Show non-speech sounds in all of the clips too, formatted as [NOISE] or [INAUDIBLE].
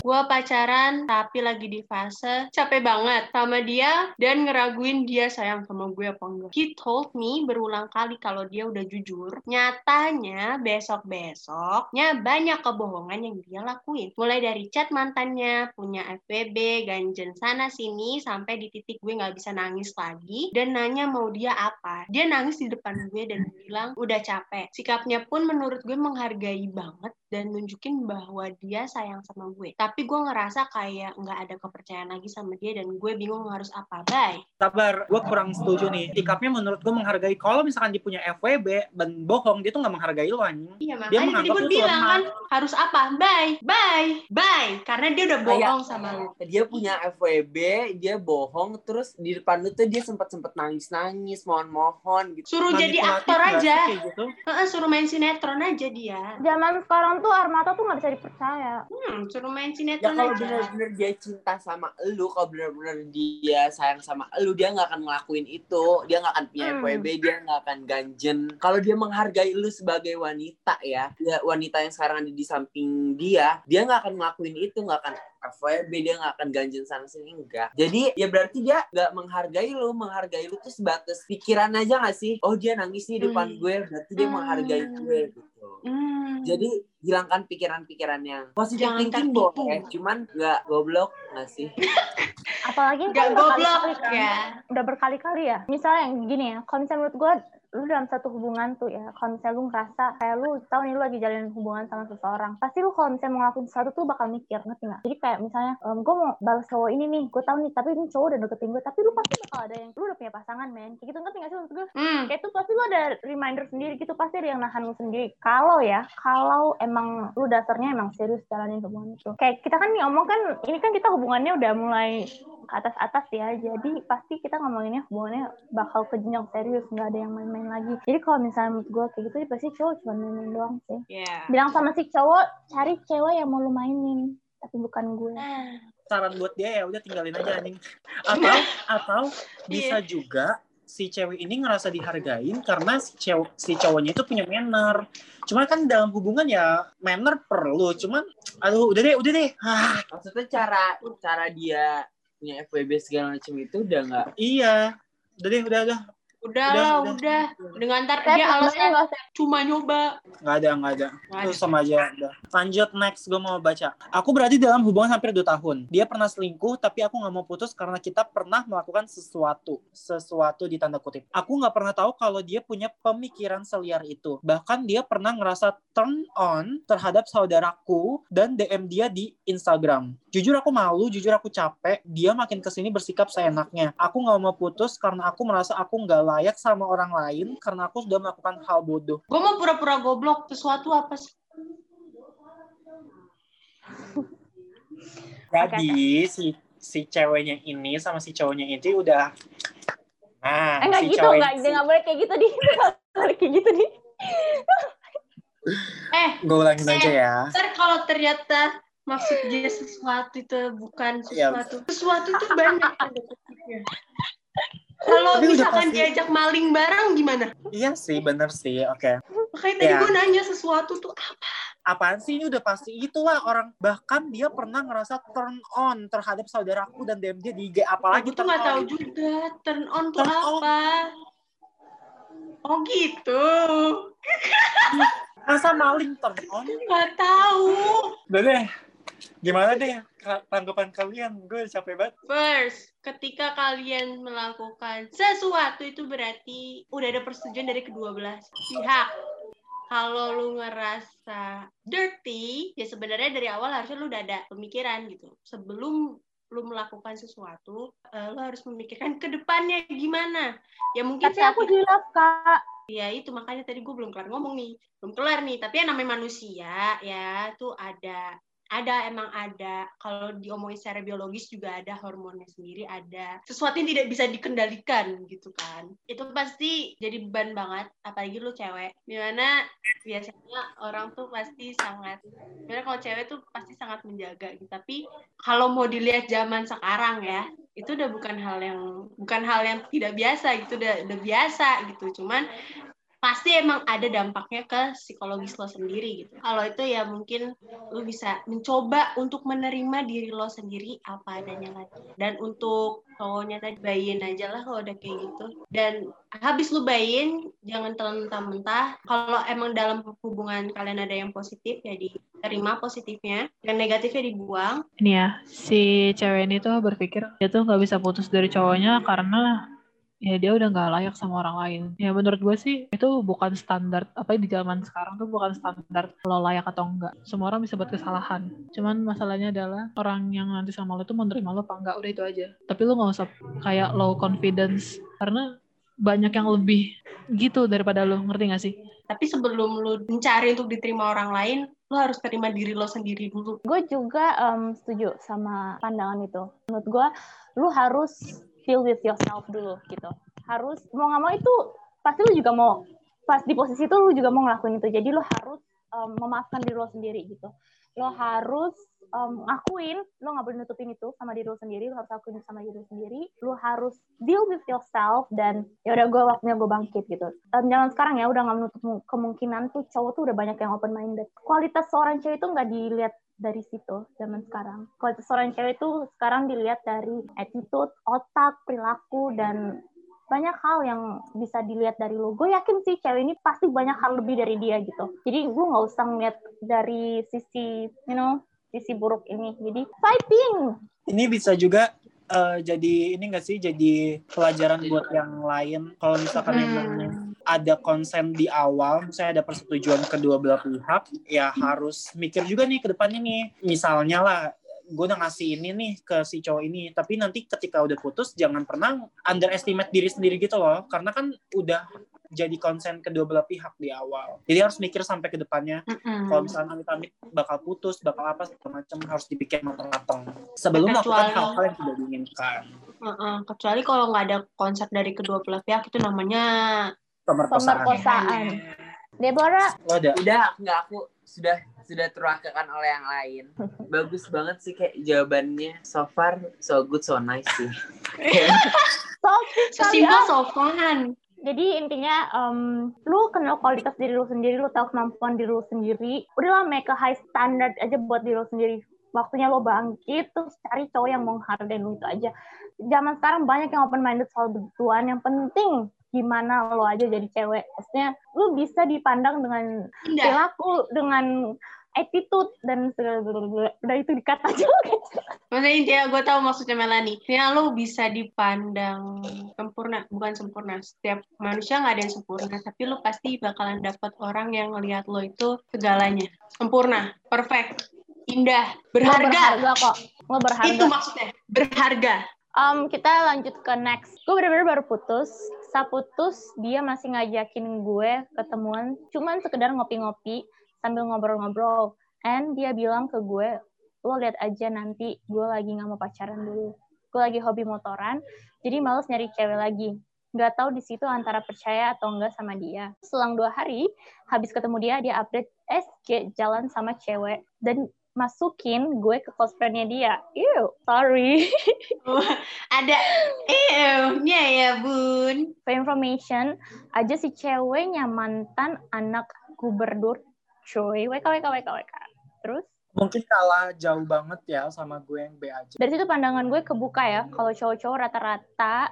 gue pacaran tapi lagi di fase capek banget sama dia dan ngeraguin dia sayang sama gue apa enggak. He told me berulang kali kalau dia udah jujur. Nyatanya besok-besoknya banyak kebohongan yang dia lakuin. Mulai dari chat mantannya, punya FWB, ganjen sana sini, sampai di titik gue nggak bisa nangis lagi dan nanya mau dia apa. Dia nangis di depan gue dan bilang udah capek. Sikapnya pun menurut gue menghargai banget dan nunjukin bahwa dia sayang sama gue. Tapi gue ngerasa kayak nggak ada kepercayaan lagi sama dia dan gue bingung harus apa. Bye. Sabar, gue kurang setuju nih. Sikapnya menurut gue menghargai. Kalau misalkan dia punya FWB dan bohong, dia tuh nggak menghargai lo anjing. Iya Dia makanya tadi menganggap gue bilang lemah. kan harus apa? Bye, bye, bye. Karena dia udah bohong sama lu. dia punya FWB, dia bohong, terus di depan lu tuh dia sempat sempat nangis nangis, mohon mohon gitu. Suruh jadi aktor aja. kayak gitu? Heeh, suruh main sinetron aja dia. Zaman sekarang tuh Armata tuh nggak bisa dipercaya. Hmm, suruh main Ya sinetron kalau aja. benar-benar dia cinta sama lu, kalau benar-benar dia sayang sama lu, dia nggak akan ngelakuin itu. Dia nggak akan punya Hmm. FWB, dia nggak akan ganjen. Kalau dia menghargai lu sebagai wanita ya, ya wanita yang sekarang ada di samping dia, dia nggak akan ngelakuin itu, nggak akan FWB, dia nggak akan ganjen sana sini enggak. Jadi ya berarti dia nggak menghargai lu, menghargai lu tuh sebatas pikiran aja nggak sih? Oh dia nangis nih di depan Hmm. gue, berarti dia Hmm. menghargai gue gitu. Hmm. Jadi hilangkan pikiran-pikiran yang positif Jangan thinking tertipu. boleh, cuman nggak goblok nggak sih? Apalagi Gak goblok berkali-kali kan. ya. udah berkali-kali ya. Misalnya yang gini ya, kalau misalnya menurut gue lu dalam satu hubungan tuh ya, kalau misalnya lu ngerasa kayak lu tahu nih lu lagi jalin hubungan sama seseorang, pasti lu kalau misalnya mau ngelakuin sesuatu tuh bakal mikir, ngerti nggak? Jadi kayak misalnya, gue mau balas cowok ini nih, gue tahu nih, tapi ini cowok udah deketin gue, tapi lu pasti bakal ada yang, lu udah punya pasangan men, kayak gitu ngerti nggak sih maksud gue? Hmm. Kayak itu pasti lu ada reminder sendiri gitu, pasti ada yang nahan lu sendiri. Kalau ya, kalau emang lu dasarnya emang serius jalanin hubungan itu. Kayak kita kan nih ngomong kan, ini kan kita hubungannya udah mulai atas-atas ya, jadi pasti kita ngomonginnya hubungannya bakal ke jenjang serius, nggak ada yang main-main lagi. Jadi kalau misalnya menurut gue kayak gitu, ya pasti cowok cuma main-main doang sih. Ya. Bilang sama si cowok, cari cewek yang mau lu mainin, tapi bukan gue. Saran buat dia ya udah tinggalin aja anjing. [LAUGHS] Atau atau bisa Iya. juga si cewek ini ngerasa dihargain karena si, cewek, si cowoknya itu punya manner. Cuman kan dalam hubungan ya manner perlu. Cuman aduh udah deh udah deh. Ah, Maksudnya cara cara dia punya FWB segala macam itu udah nggak iya. Deh udah udah. Udah, Udah, lah, udah. udah. Dengan ntar dia alasan usah cuma nyoba. Nggak ada, nggak ada. Nggak Itu ada. sama aja. Udah. Lanjut next, gue mau baca. Aku berada dalam hubungan hampir 2 tahun. Dia pernah selingkuh, tapi aku nggak mau putus karena kita pernah melakukan sesuatu. Sesuatu di tanda kutip. Aku nggak pernah tahu kalau dia punya pemikiran seliar itu. Bahkan dia pernah ngerasa turn on terhadap saudaraku dan DM dia di Instagram. Jujur aku malu, jujur aku capek. Dia makin ke sini bersikap seenaknya. Aku nggak mau putus karena aku merasa aku nggak layak sama orang lain karena aku sudah melakukan hal bodoh. Gue mau pura-pura goblok. Sesuatu apa sih? [LAUGHS] Jadi si si ceweknya ini sama si cowoknya itu udah nah Eh nggak si gitu, cowok nggak dia nggak boleh kayak gitu di, [LAUGHS] boleh kayak gitu di. [LAUGHS] Eh, gue ulangin Eh. aja ya ntar kalau ternyata maksud dia sesuatu itu bukan Iya. sesuatu. Sesuatu itu banyak. Kalau misalkan diajak maling barang gimana? iya sih bener sih oke Makanya tadi Iya. gue nanya sesuatu tuh apa? apaan sih ini udah pasti itulah orang bahkan dia pernah ngerasa turn on terhadap saudaraku dan DM dia di IG apalagi Aku tuh nggak on? tahu juga turn on tuh Turn on. apa. Oh gitu. masa maling turn on Nggak tahu. udah deh gimana deh tanggapan kalian gue capek banget First, ketika kalian melakukan sesuatu itu berarti udah ada persetujuan dari kedua belah pihak. Kalau lu ngerasa dirty, ya sebenarnya dari awal harusnya lu udah ada pemikiran gitu. Sebelum lu melakukan sesuatu, eh, lu harus memikirkan ke depannya gimana. Ya mungkin Tapi aku hilaf kak. ya itu makanya tadi gue belum kelar ngomong nih. Belum kelar nih, tapi yang namanya manusia ya tuh ada ada emang ada. Kalau diomongin secara biologis juga ada hormonnya sendiri ada. Sesuatu yang tidak bisa dikendalikan gitu kan. Itu pasti jadi beban banget apalagi lu cewek. Di mana biasanya orang tuh pasti sangat sebenarnya kalau cewek tuh pasti sangat menjaga gitu. Tapi kalau mau dilihat zaman sekarang ya itu udah bukan hal yang bukan hal yang tidak biasa gitu. Udah udah biasa gitu. Cuman pasti emang ada dampaknya ke psikologis lo sendiri gitu. Kalau itu ya mungkin lo bisa mencoba untuk menerima diri lo sendiri apa adanya lagi. Dan untuk cowoknya tadi bayin aja lah kalau udah kayak gitu. Dan habis lu bayin jangan terlalu mentah-mentah. Kalau emang dalam hubungan kalian ada yang positif ya diterima positifnya, yang negatifnya dibuang. Ini ya, si cewek ini tuh berpikir dia tuh nggak bisa putus dari cowoknya karena ya dia udah nggak layak sama orang lain. Ya menurut gue sih itu bukan standar apa di zaman sekarang tuh bukan standar lo layak atau enggak. Semua orang bisa buat kesalahan. Cuman masalahnya adalah orang yang nanti sama lo tuh menerima lo apa enggak udah itu aja. Tapi lo nggak usah kayak low confidence karena banyak yang lebih gitu daripada lo ngerti gak sih? Tapi sebelum lo mencari untuk diterima orang lain, lo harus terima diri lo sendiri dulu. Gue juga um, setuju sama pandangan itu. Menurut gue, lo harus feel with yourself dulu gitu. Harus mau nggak mau itu pasti lu juga mau pas di posisi itu lu juga mau ngelakuin itu. Jadi lu harus um, memaafkan diri lo sendiri gitu. Lo harus um, ngakuin lo nggak boleh nutupin itu sama diri lo sendiri lo harus akuin sama diri lo sendiri. Lo harus deal with yourself dan ya udah gue waktunya gue bangkit gitu. Um, jangan sekarang ya udah nggak menutup kemungkinan tuh cowok tuh udah banyak yang open minded kualitas seorang cewek itu nggak dilihat dari situ zaman sekarang. Kalau seorang cewek itu sekarang dilihat dari attitude, otak, perilaku, dan banyak hal yang bisa dilihat dari lo. Gue yakin sih cewek ini pasti banyak hal lebih dari dia gitu. Jadi gue nggak usah ngeliat dari sisi, you know, sisi buruk ini. Jadi fighting. Ini bisa juga uh, jadi ini nggak sih jadi pelajaran buat yang lain. Kalau misalkan hmm. ada konsen di awal, misalnya ada persetujuan kedua belah pihak, ya harus mikir juga nih ke depannya nih. Misalnya lah, gue udah ngasih ini nih ke si cowok ini, tapi nanti ketika udah putus jangan pernah underestimate diri sendiri gitu loh, karena kan udah jadi konsen kedua belah pihak di awal. Jadi harus mikir sampai ke depannya. Mm-hmm. Kalau misalnya amit-amit bakal putus, bakal apa segala macam harus dipikir matang-matang sebelum melakukan hal-hal yang tidak diinginkan. Uh-uh. Kecuali kalau nggak ada konsep dari kedua belah pihak itu namanya pemerkosaan. pemerkosaan. Deborah. Oh, udah. Udah, nggak aku sudah sudah terwakilkan oleh yang lain. [LAUGHS] Bagus banget sih kayak jawabannya. So far, so good, so nice sih. [LAUGHS] so, Sesimpel so fun. Jadi intinya um, lu kenal kualitas diri lu sendiri, lu tahu kemampuan diri lu sendiri. Udahlah make a high standard aja buat diri lu sendiri. Waktunya lo bangkit, terus cari cowok yang menghargai lu itu aja. Zaman sekarang banyak yang open minded soal begituan. Yang penting gimana lo aja jadi cewek. Maksudnya lu bisa dipandang dengan perilaku, dengan attitude dan segala udah itu dikat aja Maksudnya intinya gue tahu maksudnya Melani. Ya lo bisa dipandang sempurna, bukan sempurna. Setiap manusia nggak ada yang sempurna, tapi lo pasti bakalan dapat orang yang ngelihat lo itu segalanya sempurna, perfect, indah, berharga. Lo berharga kok. Lo berharga. Itu maksudnya berharga. Um, kita lanjut ke next. Gue bener-bener baru putus Saat putus dia masih ngajakin gue ketemuan cuman sekedar ngopi-ngopi sambil ngobrol-ngobrol and dia bilang ke gue lo lihat aja nanti gue lagi nggak mau pacaran dulu gue lagi hobi motoran jadi males nyari cewek lagi nggak tahu di situ antara percaya atau enggak sama dia selang dua hari habis ketemu dia dia update SG jalan sama cewek dan masukin gue ke close friend-nya dia. Ew, sorry. [LAUGHS] Oh, ada ew-nya ya, Bun. For information, aja si ceweknya mantan anak gubernur coy. WK, WK, WK, WK. Terus? Mungkin kalah jauh banget ya sama gue yang B aja. Dari situ pandangan gue kebuka ya. Kalau cowok-cowok rata-rata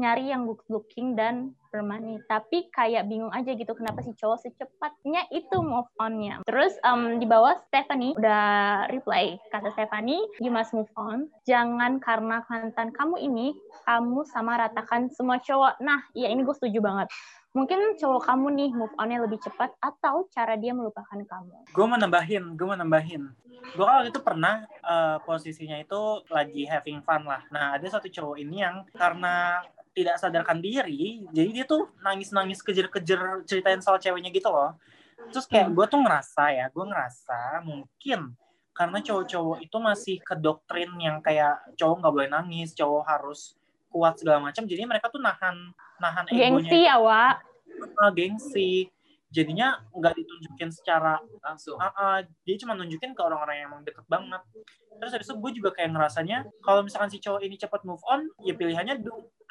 nyari yang good looking dan bermani tapi kayak bingung aja gitu kenapa si cowok secepatnya itu move onnya. Terus um, di bawah Stephanie udah reply kata Stephanie you must move on. Jangan karena mantan kamu ini kamu sama ratakan semua cowok. Nah iya ini gue setuju banget. Mungkin cowok kamu nih move onnya lebih cepat atau cara dia melupakan kamu? Gue mau nambahin gue mau nambahin. Gue kalau itu pernah uh, posisinya itu lagi having fun lah. Nah ada satu cowok ini yang karena tidak sadarkan diri jadi dia tuh nangis nangis kejar kejar ceritain soal ceweknya gitu loh. Terus kayak gue tuh ngerasa ya gue ngerasa mungkin karena cowok-cowok itu masih ke doktrin yang kayak cowok nggak boleh nangis cowok harus kuat segala macam jadi mereka tuh nahan nahan egonya gengsi ya uh, gengsi jadinya nggak ditunjukin secara langsung. Uh, uh, dia cuma nunjukin ke orang-orang yang emang deket banget. Terus habis itu gue juga kayak ngerasanya kalau misalkan si cowok ini cepat move on ya pilihannya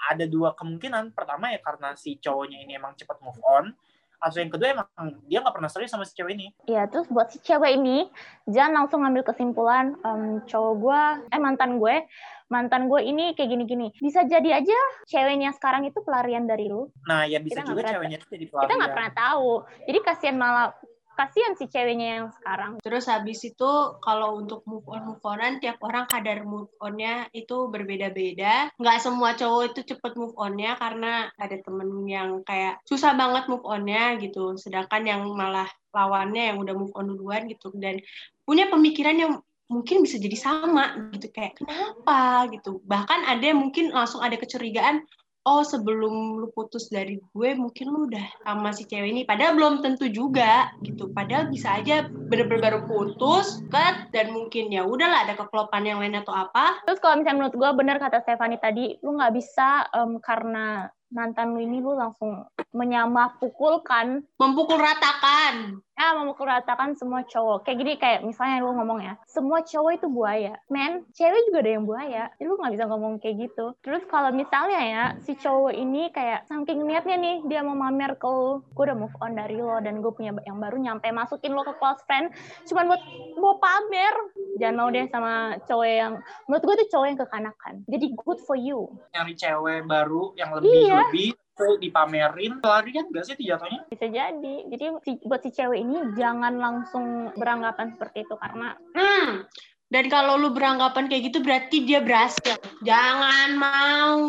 ada dua kemungkinan. Pertama ya karena si cowoknya ini emang cepat move on atau yang kedua emang dia nggak pernah serius sama si cewek ini. Iya, terus buat si cewek ini, jangan langsung ngambil kesimpulan em, cowok gue, eh mantan gue, mantan gue ini kayak gini-gini. Bisa jadi aja ceweknya sekarang itu pelarian dari lu. nah ya bisa Kita juga pernah- ceweknya itu jadi Kita nggak pelarian pernah tahu. Jadi kasihan malah kasihan si ceweknya yang sekarang. Terus habis itu kalau untuk move on move onan tiap orang kadar move onnya itu berbeda-beda. Nggak semua cowok itu cepet move onnya karena ada temen yang kayak susah banget move onnya gitu. Sedangkan yang malah lawannya yang udah move on duluan gitu dan punya pemikiran yang mungkin bisa jadi sama gitu kayak kenapa? gitu. Bahkan ada yang mungkin langsung ada kecurigaan oh sebelum lu putus dari gue mungkin lu udah sama si cewek ini. Padahal belum tentu juga gitu. Padahal bisa aja bener-bener baru putus cut dan mungkin ya udahlah ada kekelopan yang lain atau apa. Terus kalau misalnya menurut gue bener kata Stefani tadi, lu nggak bisa em, karena mantan lu ini lu langsung menyamah pukulkan memukul ratakan. Ya memukul ratakan semua cowok. Kayak gini kayak misalnya lu ngomong ya semua cowok itu buaya. Men cewek juga ada yang buaya. Lu nggak bisa ngomong kayak gitu. Terus kalau misalnya ya si cowok ini kayak saking niatnya nih dia mau mamer ke lu gue udah move on dari lo dan gue punya yang baru nyampe masukin lo ke close friend cuman buat mau pamer. Jangan mau deh sama cowok yang menurut gue tuh cowok yang kekanakan. Jadi good for you. Nyari cewek baru yang lebih Iya. lebih tuh dipamerin pelarian gak sih itu jatuhnya bisa jadi jadi buat si cewek ini jangan langsung beranggapan seperti itu karena hmm dan kalau lu beranggapan kayak gitu berarti dia berhasil jangan mau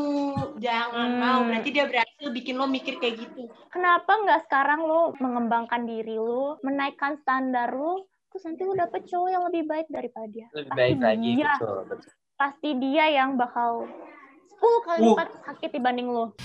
jangan Hmm. mau berarti dia berhasil bikin lo mikir kayak gitu kenapa nggak sekarang lo mengembangkan diri lo, menaikkan standar lo, terus nanti lo dapet cowok yang lebih baik daripada dia. lebih Pasti baik lagi dia, betul, betul. pasti dia yang bakal 10 kali Uh. lipat sakit dibanding lo.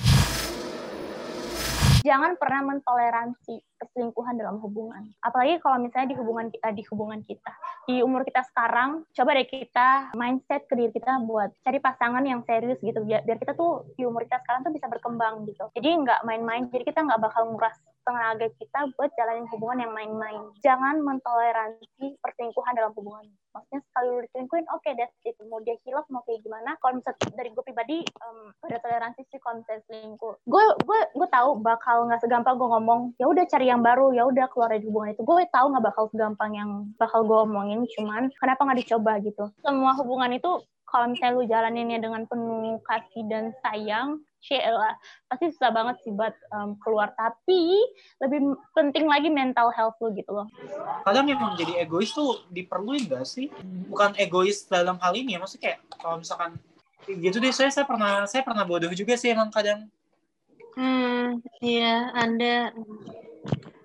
Jangan pernah mentoleransi perselingkuhan dalam hubungan. Apalagi kalau misalnya di hubungan kita di hubungan kita. Di umur kita sekarang, coba deh kita mindset ke diri kita buat cari pasangan yang serius gitu biar, biar kita tuh di umur kita sekarang tuh bisa berkembang gitu. Jadi nggak main-main. Jadi kita nggak bakal nguras tenaga kita buat jalanin hubungan yang main-main. Jangan mentoleransi perselingkuhan dalam hubungan. Maksudnya sekali lu diselingkuhin, oke that's it. Mau dia hilaf, mau kayak gimana. Kalau misalnya dari gue pribadi, em, ada toleransi sih misalnya selingkuh. Gue gue gue tahu bakal nggak segampang gue ngomong, ya udah cari yang baru, ya udah keluar dari hubungan itu. Gue tahu nggak bakal segampang yang bakal gue omongin, cuman kenapa nggak dicoba gitu. Semua hubungan itu kalau misalnya lu jalaninnya dengan penuh kasih dan sayang, lah pasti susah banget sih buat em, keluar. Tapi lebih penting lagi mental health lu gitu loh. kadang memang jadi egois tuh diperluin gak sih bukan egois dalam hal ini ya maksudnya kayak kalau misalkan gitu deh saya saya pernah saya pernah bodoh juga sih emang kadang hmm iya anda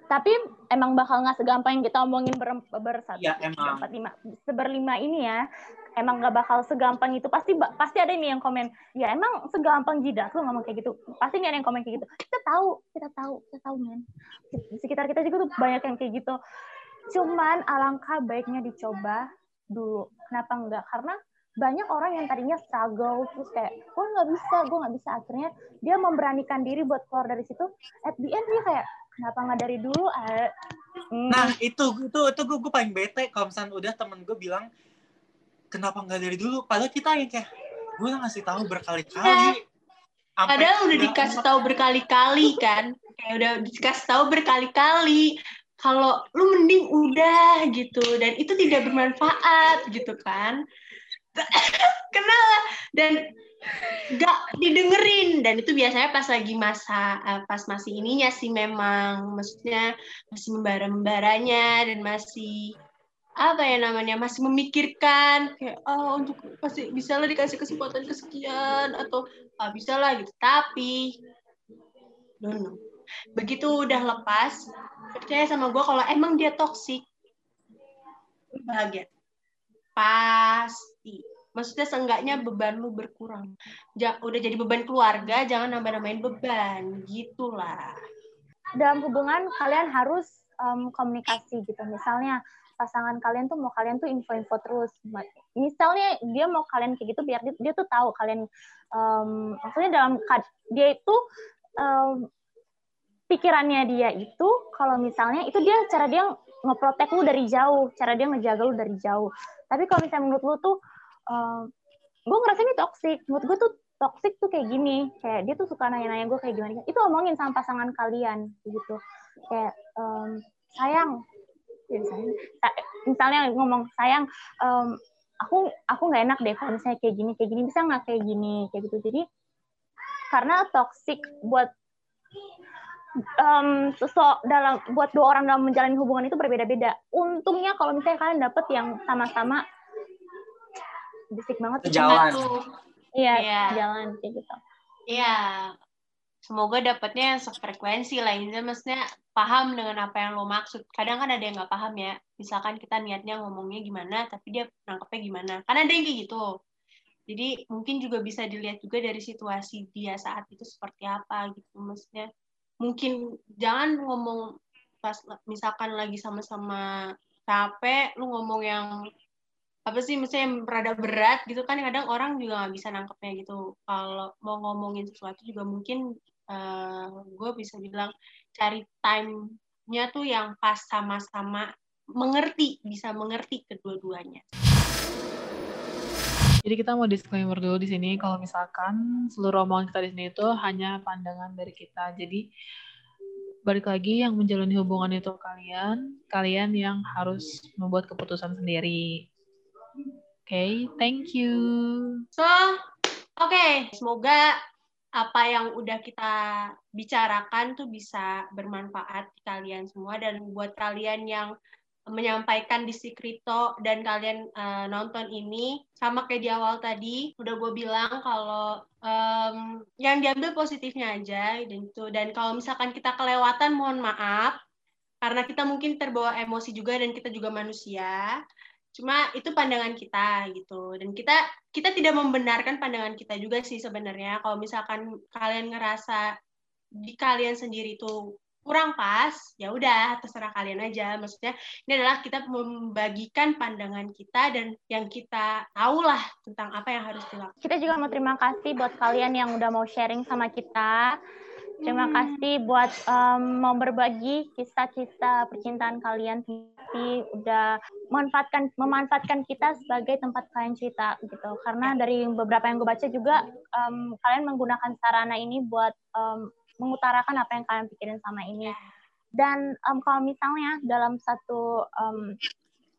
Tapi emang bakal nggak segampang yang kita omongin ber bersatu, ya emang berempat lima, seberlima ini ya. Emang nggak bakal segampang itu. Pasti pasti ada nih yang komen. Ya emang segampang jidat lu ngomong kayak gitu. Pasti nih ada yang komen kayak gitu. Kita tahu, kita tahu, kita tahu men. Di sekitar kita juga tuh banyak yang kayak gitu. Cuman alangkah baiknya dicoba dulu. Kenapa enggak? Karena banyak orang yang tadinya struggle terus kayak gue nggak bisa gue nggak bisa akhirnya dia memberanikan diri buat keluar dari situ at the end dia kayak kenapa nggak dari dulu Ah, hmm, nah itu itu itu gue, gue paling bete kalau misalnya udah temen gue bilang kenapa nggak dari dulu? Padahal kita yang kayak gue udah ngasih tahu berkali-kali. Sampai- Padahal udah dikasih tahu berkali-kali kan, kayak udah dikasih tahu berkali-kali kalau lu mending udah gitu dan itu tidak bermanfaat gitu kan. [LAUGHS] Kenal dan nggak didengerin. Dan itu biasanya pas lagi masa eh, pas masih ininya sih memang. Maksudnya masih membara-membaranya dan masih apa ya namanya masih memikirkan kayak oh untuk pasti bisa lah dikasih kesempatan kesekian atau ah, bisa lah gitu. Tapi no, no. begitu udah lepas percaya sama gue kalau emang dia toksik bahagia. Pasti maksudnya seenggaknya beban lu berkurang. Ja, udah jadi beban keluarga jangan nambah-nambahin beban. Gitulah. Dalam hubungan kalian harus em, komunikasi gitu. Misalnya pasangan kalian tuh mau kalian tuh info-info terus. Misalnya dia mau kalian kayak gitu biar dia, dia tuh tahu kalian em, maksudnya dalam dia itu em, pikirannya dia itu kalau misalnya itu dia cara dia ngeprotek lu dari jauh cara dia ngejaga lu dari jauh. Tapi kalau misalnya menurut lu tuh gue ngerasa ini toxic. Menurut gue tuh toxic tuh kayak gini. Kayak dia tuh suka nanya-nanya gue kayak gimana. Itu omongin sama pasangan kalian gitu. Kayak em, sayang. Ya, misalnya, sa- misalnya ngomong sayang em, aku aku nggak enak deh kalau misalnya kayak gini kayak gini. Bisa nggak kayak gini? Kayak gitu. Jadi karena toxic buat em sosok dalam buat dua orang dalam menjalani hubungan itu berbeda-beda. Untungnya kalau misalnya kalian dapet yang sama-sama bisik banget Sejalan. Satu. iya Iya. jalan kayak gitu Iya. Semoga dapatnya yang sefrekuensi lah. Ini maksudnya paham dengan apa yang lo maksud. Kadang kan ada yang nggak paham ya. Misalkan kita niatnya ngomongnya gimana, tapi dia nangkepnya gimana. Kan ada yang kayak gitu. Jadi mungkin juga bisa dilihat juga dari situasi dia saat itu seperti apa gitu. Maksudnya mungkin jangan ngomong pas misalkan lagi sama-sama capek, lu ngomong yang apa sih misalnya yang berat gitu kan kadang orang juga nggak bisa nangkepnya gitu kalau mau ngomongin sesuatu juga mungkin gue bisa bilang cari time-nya tuh yang pas sama-sama mengerti bisa mengerti kedua-duanya Jadi kita mau disclaimer dulu di sini kalau misalkan seluruh omongan kita di sini itu hanya pandangan dari kita. Jadi balik lagi yang menjalani hubungan itu kalian, kalian yang harus membuat keputusan sendiri. Oke, thank you. so oke semoga apa yang udah kita bicarakan tuh bisa bermanfaat di kalian semua. Dan buat kalian yang menyampaikan di Sikrito dan kalian eh, nonton ini sama kayak di awal tadi udah gue bilang kalau em, yang diambil positifnya aja dan itu. Dan kalau misalkan kita kelewatan mohon maaf. Karena kita mungkin terbawa emosi juga dan kita juga manusia cuma itu pandangan kita gitu. Dan kita kita tidak membenarkan pandangan kita juga sih sebenarnya. Kalau misalkan kalian ngerasa di kalian sendiri itu kurang pas ya udah terserah kalian aja. Maksudnya ini adalah kita membagikan pandangan kita dan yang kita tahu lah tentang apa yang harus dilakukan. Kita juga mau terima kasih buat kalian yang udah mau sharing sama kita. Terima Hmm. kasih buat em, mau berbagi kisah-kisah percintaan kalian tapi udah memanfaatkan memanfaatkan kita sebagai tempat kalian cerita gitu. Karena dari beberapa yang gue baca juga em, kalian menggunakan sarana ini buat em, mengutarakan apa yang kalian pikirin sama ini. Dan em, kalau misalnya dalam satu em,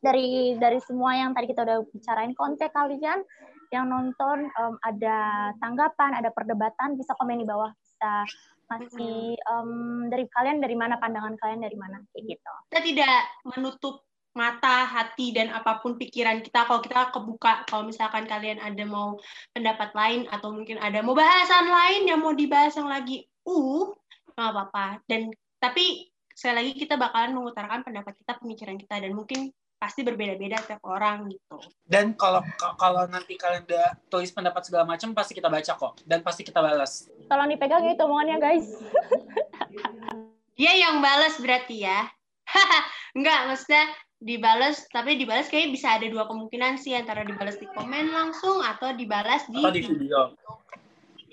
dari dari semua yang tadi kita udah bicarain konten kalian yang nonton em, ada tanggapan ada perdebatan bisa komen di bawah bisa masih em, dari kalian dari mana? Pandangan kalian dari mana? Kayak gitu. Kita tidak menutup mata, hati, dan apa pun pikiran kita. Kalau kita kebuka, kalau misalkan kalian ada mau pendapat lain, atau mungkin ada mau bahasan lain yang mau dibahas yang lagi, uh, nggak apa-apa. Dan tapi sekali lagi kita bakalan mengutarakan pendapat kita, pemikiran kita, dan mungkin pasti berbeda-beda setiap orang gitu. Dan kalau kalau nanti kalian udah tulis pendapat segala macam pasti kita baca kok dan pasti kita balas. tolong dipegang ya itu omongannya guys [LAUGHS] Dia yang balas berarti ya. [LAUGHS] Enggak, maksudnya dibalas, tapi dibalas kayak bisa ada dua kemungkinan sih, antara dibalas di komen langsung atau dibalas di Atau di video.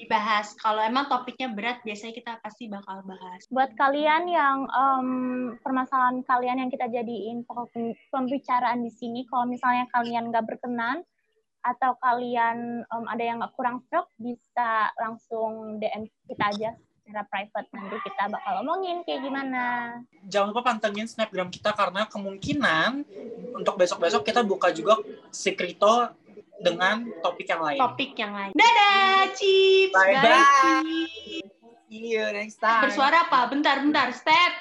Dibahas. Kalau emang topiknya berat, biasanya kita pasti bakal bahas. buat kalian yang em, permasalahan kalian yang kita jadiin pembicaraan di sini kalau misalnya kalian nggak berkenan atau kalian em, ada yang nggak kurang stroke bisa langsung DM kita aja secara private nanti kita bakal omongin kayak gimana Jangan lupa pantengin snapgram kita karena kemungkinan untuk besok-besok kita buka juga Secreto dengan topik yang lain. Topik yang lain. Dadah, Chips! Bye, Bye, bye. Chips! See you next time. Bersuara apa? Bentar, bentar. Step!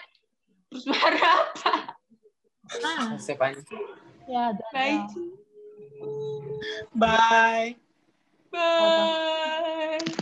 Bersuara apa? [LAUGHS] Ah, Sepan. ya, Bye, dadah. Chips. Bye. Bye.